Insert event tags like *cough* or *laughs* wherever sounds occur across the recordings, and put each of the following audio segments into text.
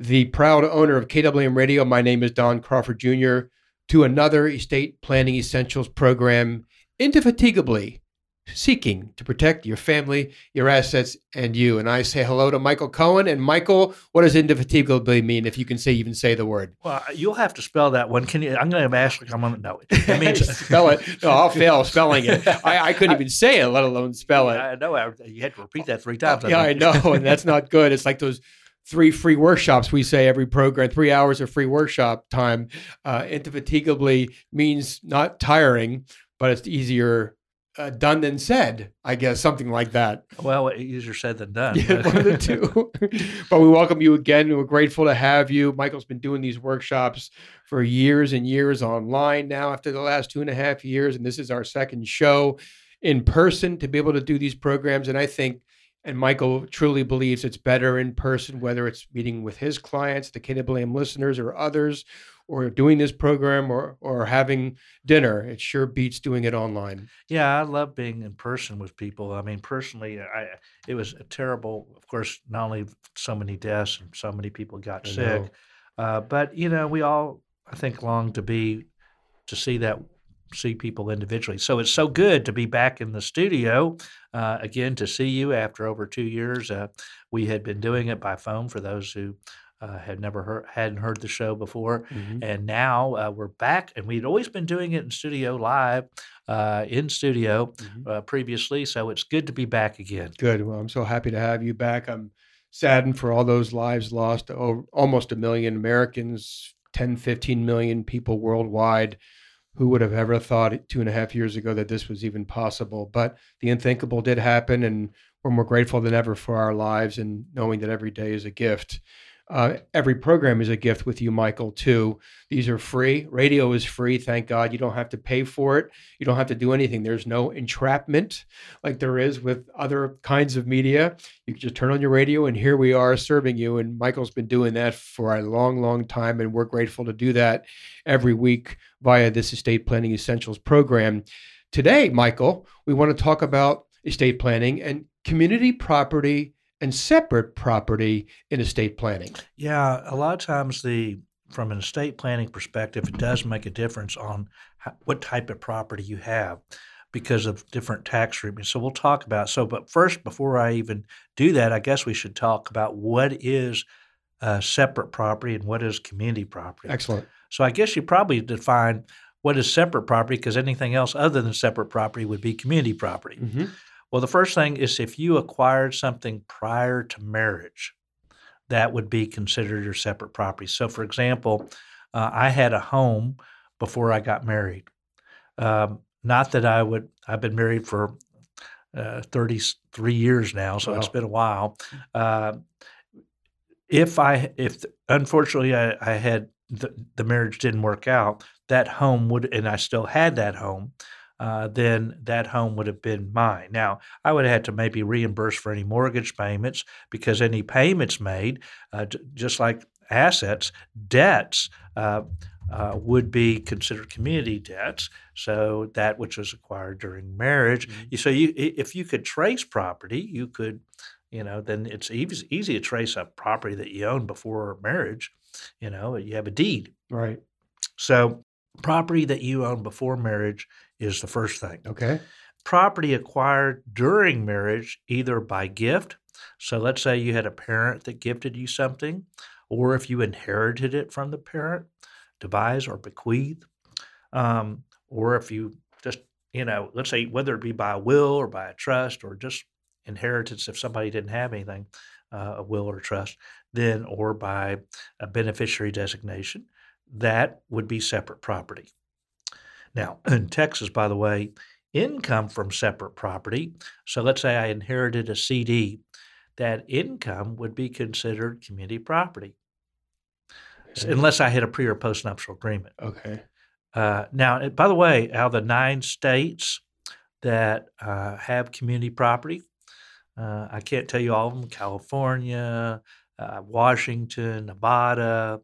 the proud owner of KAAM Radio. My name is Don Crawford Jr., to another estate planning essentials program, indefatigably seeking to protect your family, your assets, and you. And I say hello to Michael Cohen. And Michael, what does indefatigably mean, if you can say even say the word? Well, you'll have to spell that one. Can you? I'm going to ask. I'm going to know it. *laughs* It means spell it. No, I'll fail spelling it. I, I couldn't even say it, let alone spell it. I know. I, you had to repeat that three times. Yeah, I know, and that's *laughs* not good. It's like those three free workshops we say every program, three hours of free workshop time. Uh, indefatigably means not tiring, but it's easier uh, done than said. I guess something like that. Well, easier said than done. Yeah, one of the two. *laughs* but we welcome you again. We're grateful to have you. Michael's been doing these workshops for years and years online now after the last two and a half years. And this is our second show in person to be able to do these programs. And I think, and Michael truly believes it's better in person, whether it's meeting with his clients, the KAAM listeners, or others, or doing this program or, or having dinner. It sure beats doing it online. Yeah, I love being in person with people. I mean, personally, I it was a terrible. Of course, not only so many deaths and so many people got I sick, uh, but you know, we all I think long to be to see that see people individually. So it's so good to be back in the studio uh, again to see you after over two years. Uh, we had been doing it by phone for those who. Uh, had never heard, hadn't heard the show before, and now uh, we're back. And we'd always been doing it in studio live, uh, in studio Mhm. uh, previously. So it's good to be back again. Good. Well, I'm so happy to have you back. I'm saddened for all those lives lost. Oh, almost a million Americans, 10, 15 million people worldwide. Who would have ever thought two and a half years ago that this was even possible? But the unthinkable did happen, and we're more grateful than ever for our lives and knowing that every day is a gift. Uh, every program is a gift with you, Michael, too. These are free. Radio is free. Thank God. You don't have to pay for it. You don't have to do anything. There's no entrapment like there is with other kinds of media. You can just turn on your radio, and here we are serving you. And Michael's been doing that for a long, long time, and we're grateful to do that every week via this Estate Planning Essentials program. Today, Michael, we want to talk about estate planning and community property and separate property in estate planning. Yeah, a lot of times the from an estate planning perspective, it does make a difference on how, what type of property you have because of different tax treatment. So we'll talk about so. But first, before I even do that, I guess we should talk about what is uh, separate property and what is community property. Excellent. So I guess you probably define what is separate property because anything else other than separate property would be community property. Mhm. Well, the first thing is if you acquired something prior to marriage, that would be considered your separate property. So, for example, uh, I had a home before I got married. Um, not that I would, I've been married for uh, 33 years now, so it's been a while. Uh, if I, if unfortunately I, I had the, the marriage didn't work out, that home would, and I still had that home, uh, then that home would have been mine. Now, I would have had to maybe reimburse for any mortgage payments because any payments made, uh, j- just like assets, debts uh, uh, would be considered community debts. So that which was acquired during marriage. You- So you, if you could trace property, you could, you know, then it's easy, easy to trace a property that you owned before marriage. You know, you have a deed. Right. So property that you own before marriage is the first thing Okay. property acquired during marriage, either by gift. So let's say you had a parent that gifted you something, or if you inherited it from the parent, devise or bequeath, Um, or if you just, you know, let's say whether it be by a will or by a trust or just inheritance, if somebody didn't have anything, uh, a will or trust, then or by a beneficiary designation, that would be separate property. Now, *clears throat* in Texas, by the way, income from separate property, so let's say I inherited a CD, that income would be considered community property, Okay. unless I had a pre or post nuptial agreement. Okay. Uh, now, by the way, out of the nine states that uh, have community property, uh, I can't tell you all of them California, uh, Washington, Nevada,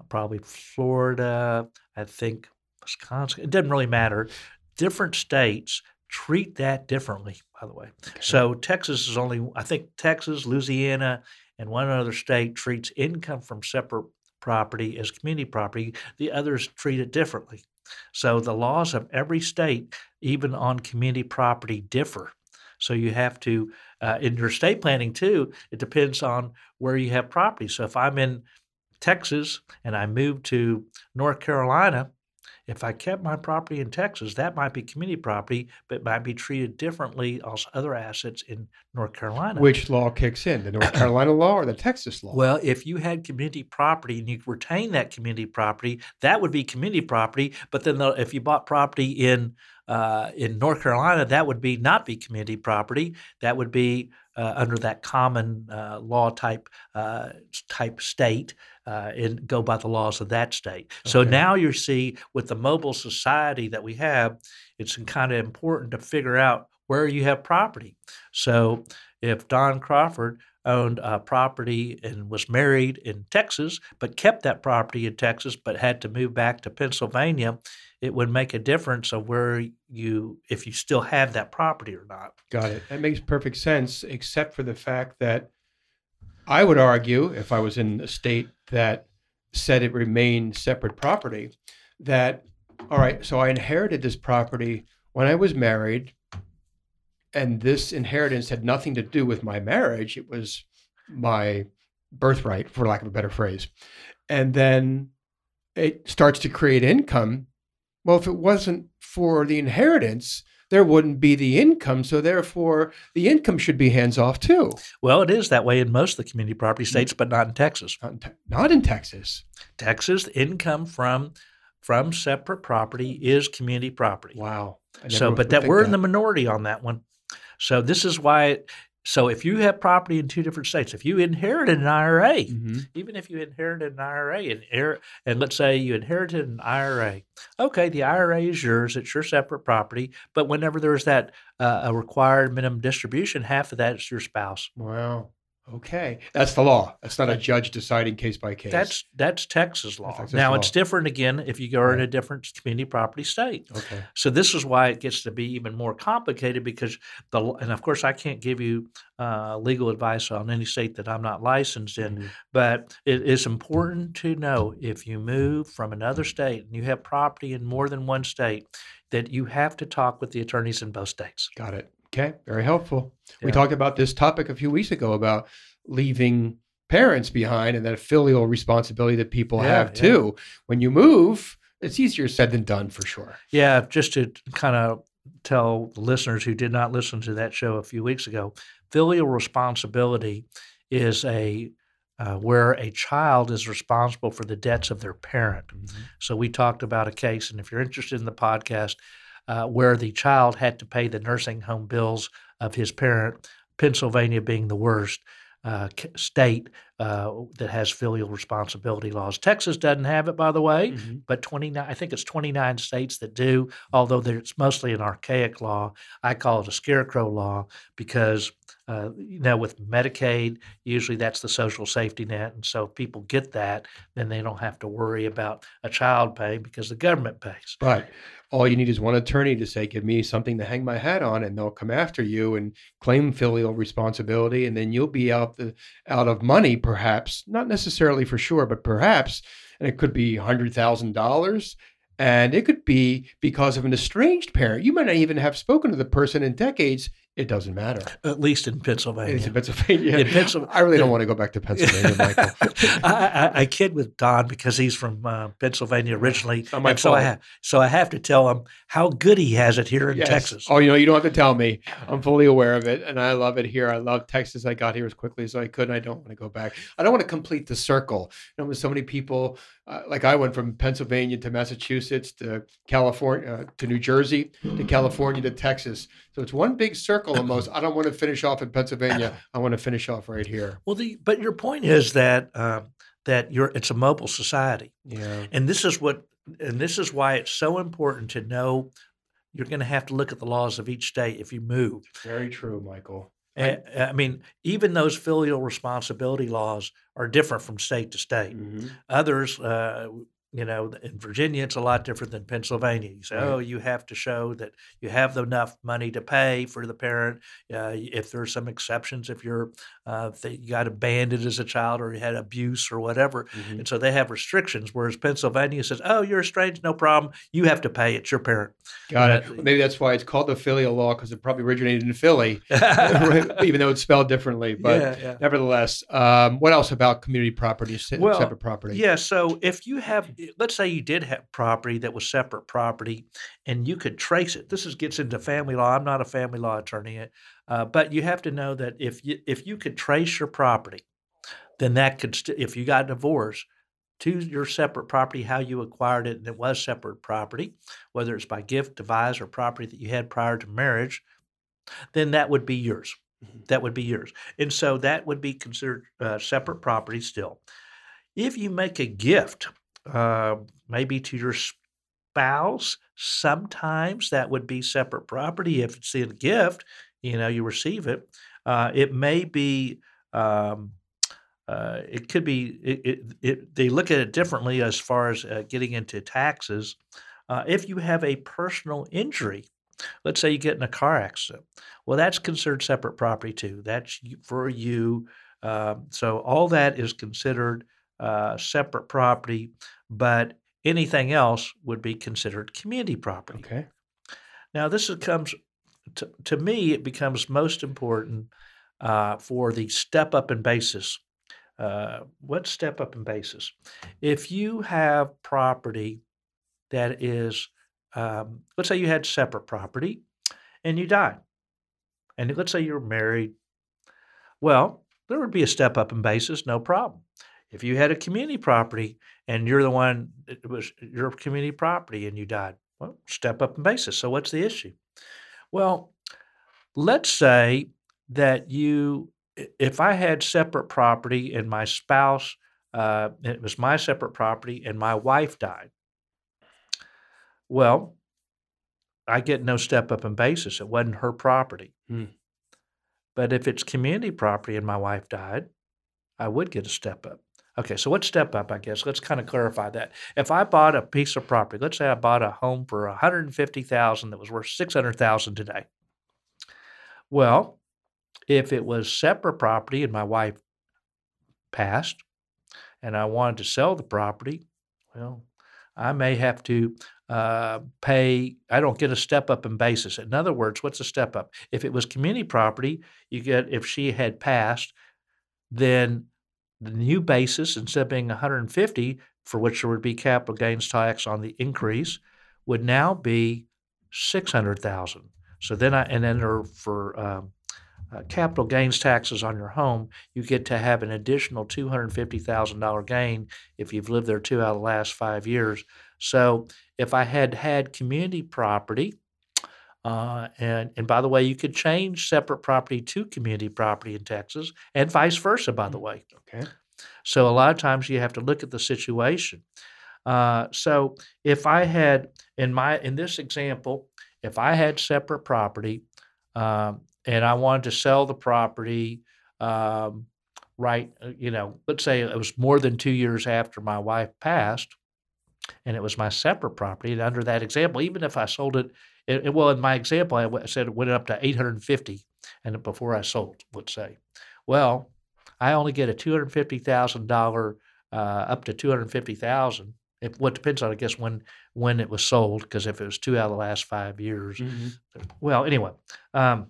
uh, probably Florida, I think Wisconsin. It doesn't really matter. Different states treat that differently, by the way. So Texas is only, I think Texas, Louisiana, and one other state treats income from separate property as community property. The others treat it differently. So the laws of every state, even on community property, differ. So you have to, uh, in your estate planning too, it depends on where you have property. So if I'm in Texas and I move to North Carolina, if I kept my property in Texas, that might be community property, but might be treated differently as other assets in North Carolina. Which law kicks in? The North *coughs* Carolina law or the Texas law? Well, if you had community property and you retain that community property, that would be community property. But then, the, if you bought property in uh, in North Carolina, that would be not be community property. That would be uh, under that common uh, law type uh, type state uh, and go by the laws of that state. So now you see with the mobile society that we have, it's kind of important to figure out where you have property. So if Don Crawford owned a property and was married in Texas, but kept that property in Texas, but had to move back to Pennsylvania, it would make a difference of where you, if you still have that property or not. Got it. That makes perfect sense, except for the fact that I would argue, if I was in a state that said it remained separate property, that, all right, so I inherited this property when I was married, and this inheritance had nothing to do with my marriage. It was my birthright, for lack of a better phrase. And then it starts to create income. Well, if it wasn't for the inheritance, there wouldn't be the income. So therefore, the income should be hands off too. Well, it is that way in most of the community property mm-hmm. states, but not in Texas. Not in, Te- not in Texas. Texas, income from from separate property is community property. Wow. So, but that we're in the minority on that one. So this is why. So if you have property in two different states, if you inherited an IRA, Mhm. even if you inherited an IRA and, and let's say you inherited an IRA, okay, the IRA is yours; it's your separate property. But whenever there's that uh, a required minimum distribution, half of that is your spouse. Wow. Okay. That's the law. That's not a judge deciding case by case. That's that's Texas law. Texas now law. it's different again if you go in a different community property state. okay. So this is why it gets to be even more complicated because the and of course I can't give you uh, legal advice on any state that I'm not licensed in, Mhm. but it is important to know if you move from another state and you have property in more than one state that you have to talk with the attorneys in both states. Got it. Okay. Very helpful. We talked about this topic a few weeks ago about leaving parents behind and that filial responsibility that people Yeah, have yeah. too. When you move, it's easier said than done for sure. Yeah, just to kind of tell the listeners who did not listen to that show a few weeks ago, filial responsibility is a uh, where a child is responsible for the debts of their parent. So we talked about a case, and if you're interested in the podcast, uh, where the child had to pay the nursing home bills of his parent, Pennsylvania being the worst uh, state uh, that has filial responsibility laws. Texas doesn't have it, by the way Mhm. but 29 i think it's 29 states that do although it's mostly an archaic law i call it a scarecrow law because uh, you know with medicaid usually that's the social safety net and so if people get that then they don't have to worry about a child paying because the government pays But all you need is one attorney to say, "Give me something to hang my hat on," and they'll come after you and claim filial responsibility, and then you'll be out the out of money, perhaps not necessarily for sure, but perhaps, and it could be hundred thousand dollars, and it could be because of an estranged parent. You might not even have spoken to the person in decades. It doesn't matter. at least in Pennsylvania. It's in Pennsylvania. In Pennsylvania- I really don't want to go back to Pennsylvania, *laughs* Michael. I, I, I kid with Don because he's from uh, Pennsylvania originally, It's not my and so I have so I have to tell him how good he has it here in Yes. Texas. Oh, you know, you don't have to tell me. I'm fully aware of it, and I love it here. I love Texas. I got here as quickly as I could, and I don't want to go back. I don't want to complete the circle. You know, with so many people, uh, like I went from Pennsylvania to Massachusetts to California uh, to New Jersey to California to Texas. So it's one big circle almost. I don't want to finish off in Pennsylvania. *laughs* I want to finish off right here. Well, the but your point is that um, that you're it's a mobile society, Yeah. and this is what and this is why it's so important to know. You're going to have to look at the laws of each state if you move. Very true, Michael. I, I mean, even those filial responsibility laws are different from state to state. Mhm. Others, uh, you know, in Virginia, it's a lot different than Pennsylvania. You say, Right. oh, you have to show that you have enough money to pay for the parent. Uh, if there's some exceptions, if you're uh, if you got abandoned as a child or you had abuse or whatever, Mhm. and so they have restrictions. Whereas Pennsylvania says, oh, you're estranged, no problem. You have to pay. It's your parent. Got it. Well, Maybe that's why it's called the filial law because it probably originated in Philly, *laughs* *laughs* even though it's spelled differently. But yeah, yeah. nevertheless, um, what else about community property, se- Well, separate property? Yeah. So if you have, let's say you did have property that was separate property, and you could trace it. This is gets into family law. I'm not a family law attorney, uh, but you have to know that if you if you could trace your property, then that could st- if you got divorced to your separate property, how you acquired it, and it was separate property, whether it's by gift, devise, or property that you had prior to marriage, then that would be yours. Mhm. That would be yours, and so that would be considered uh, separate property still. If you make a gift, uh, maybe to your spouse, sometimes that would be separate property. If it's a gift, you know, you receive it. Uh, it may be. Um, uh, it could be. It, it, it, they look at it differently as far as uh, getting into taxes. Uh, if you have a personal injury, let's say you get in a car accident, well, that's considered separate property too. That's for you. Um, so all that is considered uh, separate property, but anything else would be considered community property. Okay. Now, this comes to, to me, it becomes most important uh, for the step up in basis. Uh, what step up in basis? If you have property that is, um, let's say you had separate property and you died, and let's say you're married, well, there would be a step up in basis, no problem. If you had a community property and you're the one, it was your community property and you died, well, step up in basis. So what's the issue? Well, let's say that you, if I had separate property and my spouse, uh, it was my separate property and my wife died. Well, I get no step up in basis. It wasn't her property. Hmm. But if it's community property and my wife died, I would get a step up. Okay, so what's step up? I guess let's kind of clarify that. If I bought a piece of property, let's say I bought a home for one hundred and fifty thousand that was worth six hundred thousand today. Well, if it was separate property and my wife passed, and I wanted to sell the property, well, I may have to uh, pay. I don't get a step up in basis. In other words, what's a step up? If it was community property, you get if she had passed, then the new basis instead of being 150, for which there would be capital gains tax on the increase, would now be 600,000. So then I and then there for um, uh, capital gains taxes on your home, you get to have an additional $250,000 gain if you've lived there two out of the last five years. So if I had had community property, uh, and and by the way, you could change separate property to community property in Texas, and vice versa. By the way, Okay. so a lot of times you have to look at the situation. Uh, so if I had in my in this example, if I had separate property um, and I wanted to sell the property, um, right, uh, you know, let's say it was more than two years after my wife passed, and it was my separate property. And under that example, even if I sold it, it, it- well, in my example, I w- said it went up to 850 and before I sold, let's say. Well, I only get a $250,000 uh, up to 250,000. It what depends on I guess when when it was sold because if it was two out of the last five years, Mhm. well anyway, um,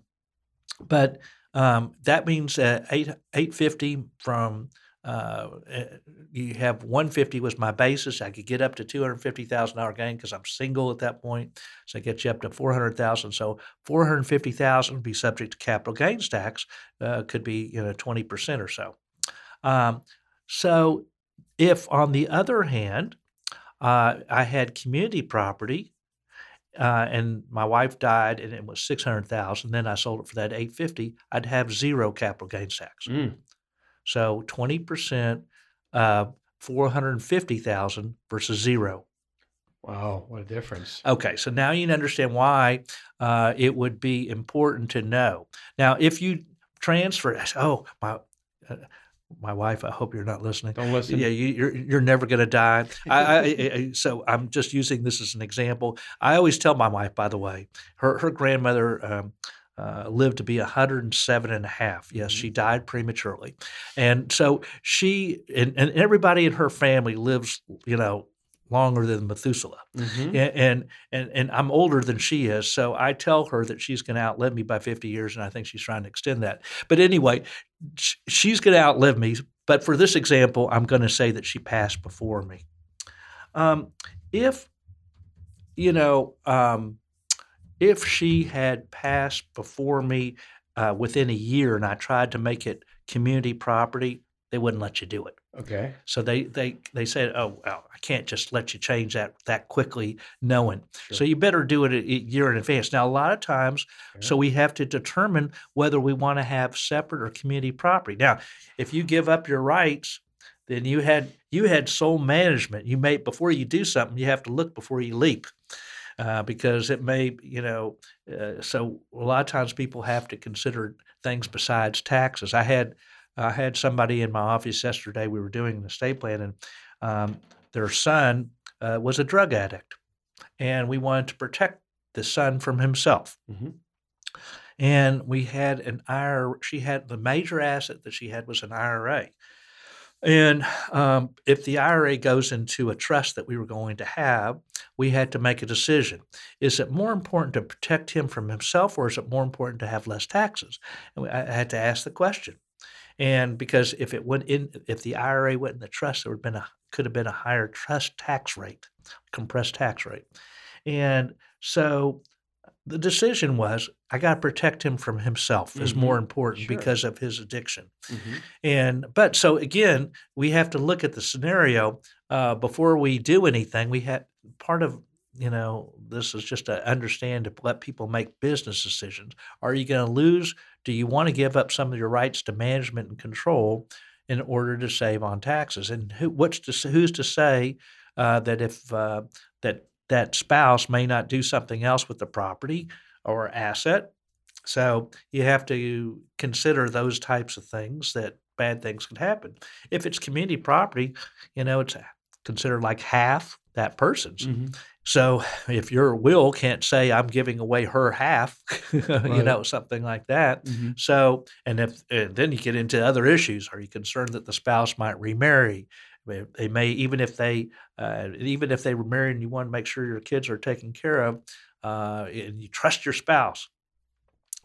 but um, that means uh, eight eight fifty from uh, eh, you have one fifty was my basis. I could get up to two hundred fifty thousand dollar gain because I'm single at that point. So I get you up to four hundred thousand. So four hundred fifty thousand would be subject to capital gains tax. Uh, could be you know twenty percent or so. Um, so if on the other hand, uh, I had community property uh, and my wife died and it was 600,000 then I sold it for that 850 I'd have zero capital gains tax. Mm. So 20% uh 450,000 versus zero. Wow, what a difference. Okay, so now you understand why uh, it would be important to know. Now, if you transfer, oh my, uh, my wife, I hope you're not listening. Don't listen. Yeah, you, you're you're never going to die. I, I, I, so I'm just using this as an example. I always tell my wife, by the way, her her grandmother. Um, uh, lived to be 107 and a half. Yes, she died prematurely. And so she and, and everybody in her family lives, you know, longer than Methuselah. Mhm. And, and and and I'm older than she is, so I tell her that she's going to outlive me by 50 years, and I think she's trying to extend that. But anyway, she's going to outlive me. But for this example, I'm going to say that she passed before me. Um, if you know, um, if she had passed before me uh, within a year, and I tried to make it community property, they wouldn't let you do it. Okay. So they they they said, "Oh, well, I can't just let you change that that quickly, knowing." So you better do it a a year in advance. Now, a lot of times, so we have to determine whether we want to have separate or community property. Now, if you give up your rights, then you had you had sole management. You may before you do something, you have to look before you leap. Uh, because it may, you know, uh, so a lot of times people have to consider things besides taxes. I had I had somebody in my office yesterday. We were doing an estate plan, and um, their son uh, was a drug addict, and we wanted to protect the son from himself. Mhm. And we had an IRA. She had the major asset that she had was an IRA. And um, if the IRA goes into a trust that we were going to have, we had to make a decision. Is it more important to protect him from himself, or is it more important to have less taxes? And I had to ask the question. And because if it went in, if the IRA went in the trust, there would have been a could have been a higher trust tax rate, compressed tax rate. And so the decision was I got to protect him from himself is more important Sure. because of his addiction. Mhm. And but so again, we have to look at the scenario uh, before we do anything. We had part of you know this is just to understand to let people make business decisions. Are you going to lose? Do you want to give up some of your rights to management and control in order to save on taxes? And who, what's to, who's to say uh, that if uh, that that spouse may not do something else with the property or asset? So you have to consider those types of things that bad things can happen. If it's community property, you know, it's considered like half that person's. Mhm. So if your will can't say I'm giving away her half, *laughs* you know, something like that. Mhm. So, and if and then you get into other issues. Are you concerned that the spouse might remarry? They may even if they uh, even if they were married and you want to make sure your kids are taken care of, uh, and you trust your spouse.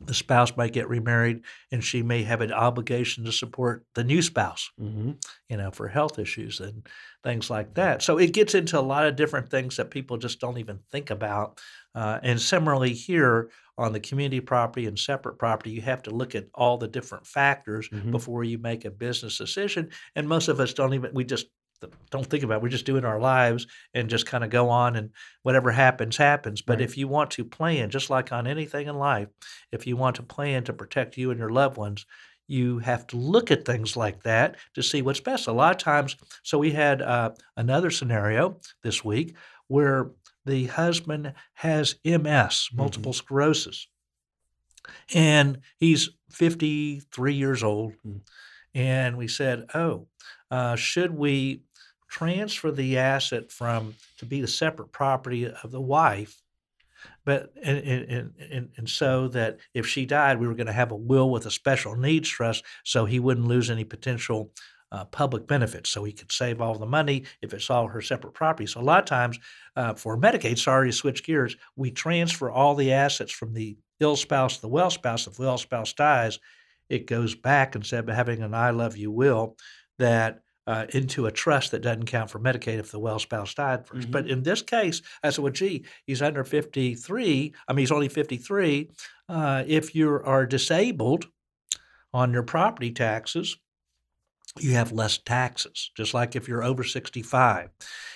The spouse might get remarried, and she may have an obligation to support the new spouse Mhm. you know, for health issues and things like that. So it gets into a lot of different things that people just don't even think about. Uh, and similarly, here on the community property and separate property, you have to look at all the different factors Mhm. before you make a business decision. And most of us don't even, we just don't think about it. We're just doing our lives and just kind of go on and whatever happens, happens. But Right. if you want to plan, just like on anything in life, if you want to plan to protect you and your loved ones, you have to look at things like that to see what's best. A lot of times, so we had uh, another scenario this week where the husband has MS, multiple sclerosis, and he's 53 years old. Mm. And we said, oh, uh, should we transfer the asset from to be the separate property of the wife? But and, and, and, and so that if she died, we were going to have a will with a special needs trust, so he wouldn't lose any potential uh, public benefits. So he could save all the money if it's all her separate property. So a lot of times uh, for Medicaid, sorry to switch gears, we transfer all the assets from the ill spouse to the well spouse. If the well spouse dies, it goes back instead of having an I love you will that uh, into a trust that doesn't count for Medicaid if the well spouse died 1st But in this case, I said, well, gee, he's under 53. I mean, he's only 53. Uh, if you are disabled on your property taxes, you have less taxes, just like if you're over 65.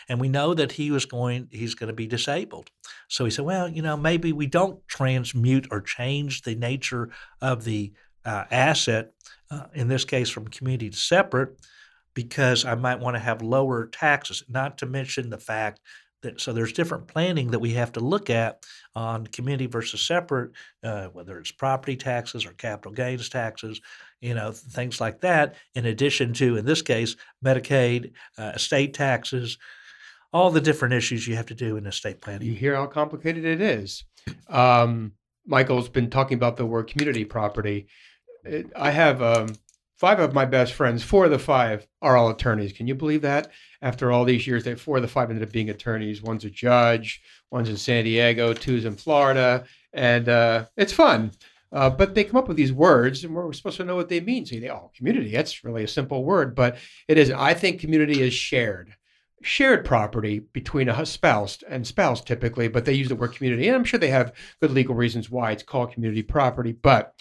And we know that he was going, he's going to be disabled. So he said, well, you know, maybe we don't transmute or change the nature of the uh, asset, uh, in this case from community to separate, because I might want to have lower taxes, not to mention the fact so there's different planning that we have to look at on community versus separate, uh, whether it's property taxes or capital gains taxes, you know, things like that, in addition to, in this case, Medicaid, uh, estate taxes, all the different issues you have to do in estate planning. You hear how complicated it is. Um, Michael's been talking about the word community property. It, I have um, five of my best friends. Four of the five are all attorneys. Can you believe that? After all these years, they four of the five ended up being attorneys. One's a judge, one's in San Diego, two's in Florida, and uh, it's fun. Uh, but they come up with these words, and we're supposed to know what they mean. So you think, oh, community, that's really a simple word, but it is. I think community is shared shared property between a spouse and spouse typically, but they use the word community. And I'm sure they have good legal reasons why it's called community property. But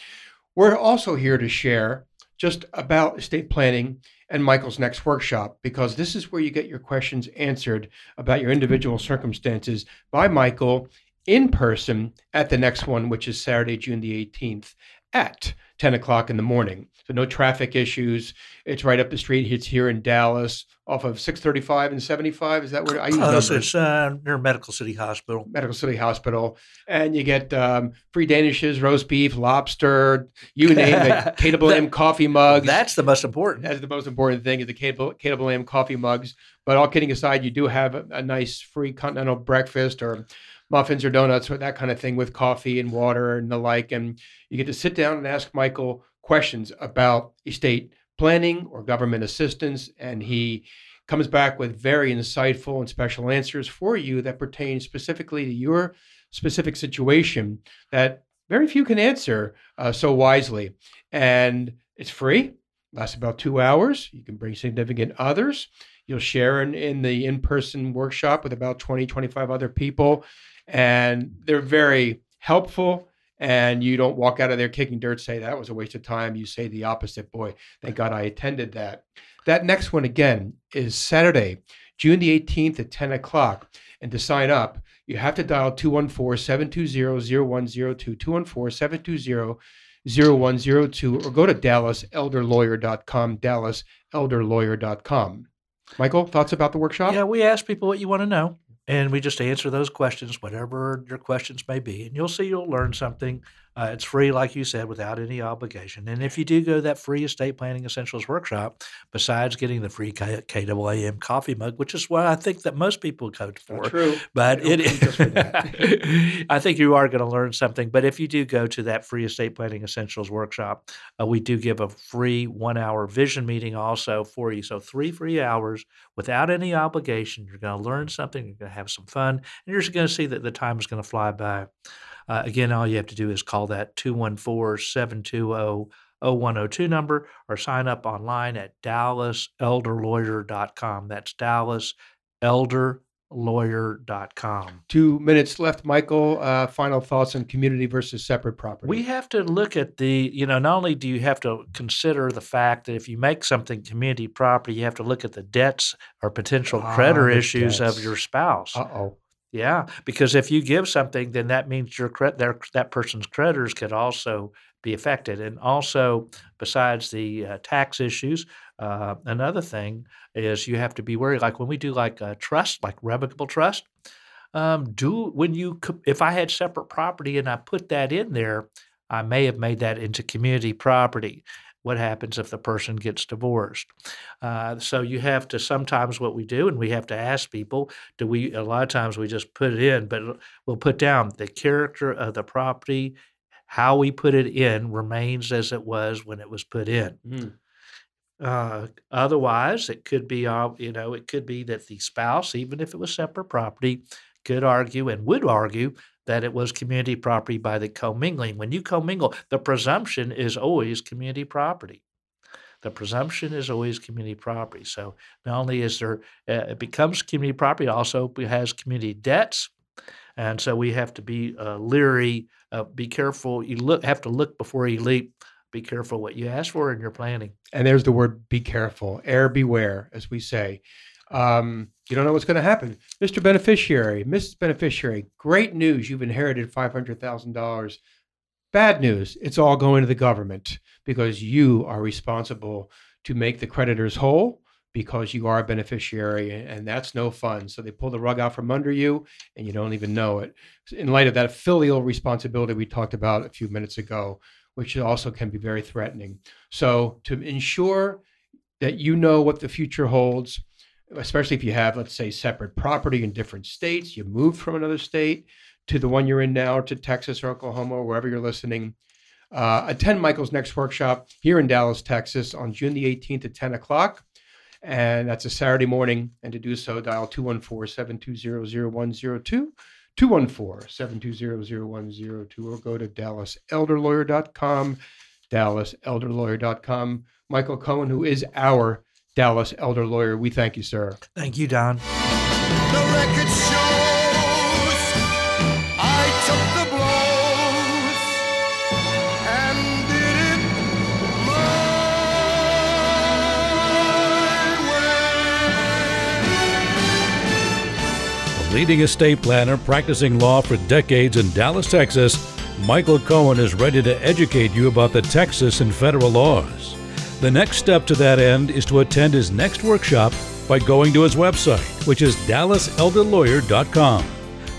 we're also here to share just about estate planning and Michael's next workshop because this is where you get your questions answered about your individual circumstances by Michael in person at the next one, which is Saturday, June the 18th at 10 o'clock in the morning. So no traffic issues. It's right up the street. It's here in Dallas off of 635 and 75. Is that where I use Close. numbers? It's uh, near Medical City Hospital. Medical City Hospital, and you get um, free danishes, roast beef, lobster, you name it. *laughs* KAAM coffee mugs. That's the most important. That's the most important thing is the KAAM coffee mugs. But all kidding aside, you do have a, a nice free continental breakfast or muffins or donuts or that kind of thing with coffee and water and the like. And you get to sit down and ask Michael questions about estate planning or government assistance. And he comes back with very insightful and special answers for you that pertain specifically to your specific situation that very few can answer uh, so wisely. And it's free, lasts about two hours. You can bring significant others. You'll share in, in the in person workshop with about 20, 25 other people. And they're very helpful. And you don't walk out of there kicking dirt, say that was a waste of time. You say the opposite. Boy, thank God I attended that. That next one again is Saturday, June the 18th at 10 o'clock. And to sign up, you have to dial 214 720 0102, 214 720 0102, or go to DallasElderLawyer.com, DallasElderLawyer.com. Michael, thoughts about the workshop? Yeah, we ask people what you want to know, and we just answer those questions, whatever your questions may be. And you'll see you'll learn something. Uh, it's free, like you said, without any obligation. And if you do go to that free estate planning essentials workshop, besides getting the free K- KAAM coffee mug, which is what I think that most people go for, True. but it come just for that. *laughs* I think you are going to learn something. But if you do go to that free estate planning essentials workshop, uh, we do give a free one hour vision meeting also for you. So three free hours without any obligation. You're going to learn something. You're going to have some fun, and you're just going to see that the time is going to fly by. Uh, again, all you have to do is call that 214 720 0102 number or sign up online at dallaselderlawyer.com. That's dallaselderlawyer.com. Two minutes left, Michael. Uh, final thoughts on community versus separate property. We have to look at the, you know, not only do you have to consider the fact that if you make something community property, you have to look at the debts or potential Ah, creditor issues debts. of your spouse. Uh oh. Yeah, because if you give something, then that means your their, that person's creditors could also be affected. And also, besides the uh, tax issues, uh, another thing is you have to be worried. Like when we do like a trust, like revocable trust, um, do when you if I had separate property and I put that in there, I may have made that into community property. What happens if the person gets divorced? Uh, so you have to sometimes what we do, and we have to ask people. Do we? A lot of times we just put it in, but we'll put down the character of the property. How we put it in remains as it was when it was put in. Mhm. Uh, otherwise, it could be, uh, you know, it could be that the spouse, even if it was separate property, could argue and would argue that it was community property by the commingling. When you commingle, the presumption is always community property. The presumption is always community property. So not only is there, uh, it becomes community property, it also has community debts. And so we have to be uh, leery, uh, be careful. You look, have to look before you leap. Be careful what you ask for in your planning. And there's the word be careful, air beware, as we say. Um, you don't know what's going to happen. Mr. Beneficiary, Mrs. Beneficiary, great news. You've inherited $500,000. Bad news. It's all going to the government because you are responsible to make the creditors whole because you are a beneficiary and that's no fun. So they pull the rug out from under you and you don't even know it. In light of that filial responsibility we talked about a few minutes ago, which also can be very threatening. So to ensure that you know what the future holds, especially if you have, let's say, separate property in different states, you moved from another state to the one you're in now, to Texas or Oklahoma, or wherever you're listening. Uh, attend Michael's next workshop here in Dallas, Texas on June the 18th at 10 o'clock. And that's a Saturday morning. And to do so, dial 214 720 0102. 214 720 0102 or go to dallaselderlawyer.com. Dallaselderlawyer.com. Michael Cohen, who is our Dallas elder lawyer. We thank you, sir. Thank you, Don. The record shows I took the blows and did it my way. A leading estate planner practicing law for decades in Dallas, Texas, Michael Cohen is ready to educate you about the Texas and federal laws. The next step to that end is to attend his next workshop by going to his website, which is dallaselderlawyer.com.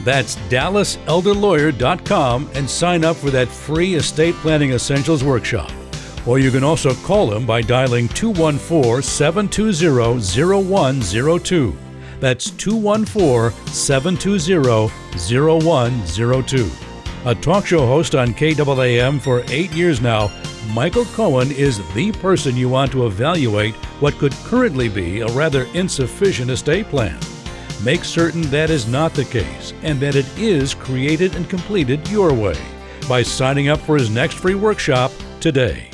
That's dallaselderlawyer.com and sign up for that free estate planning essentials workshop. Or you can also call him by dialing 214 720 0102. That's 214 720 0102. A talk show host on KAAM for eight years now, Michael Cohen is the person you want to evaluate what could currently be a rather insufficient estate plan. Make certain that is not the case and that it is created and completed your way by signing up for his next free workshop today.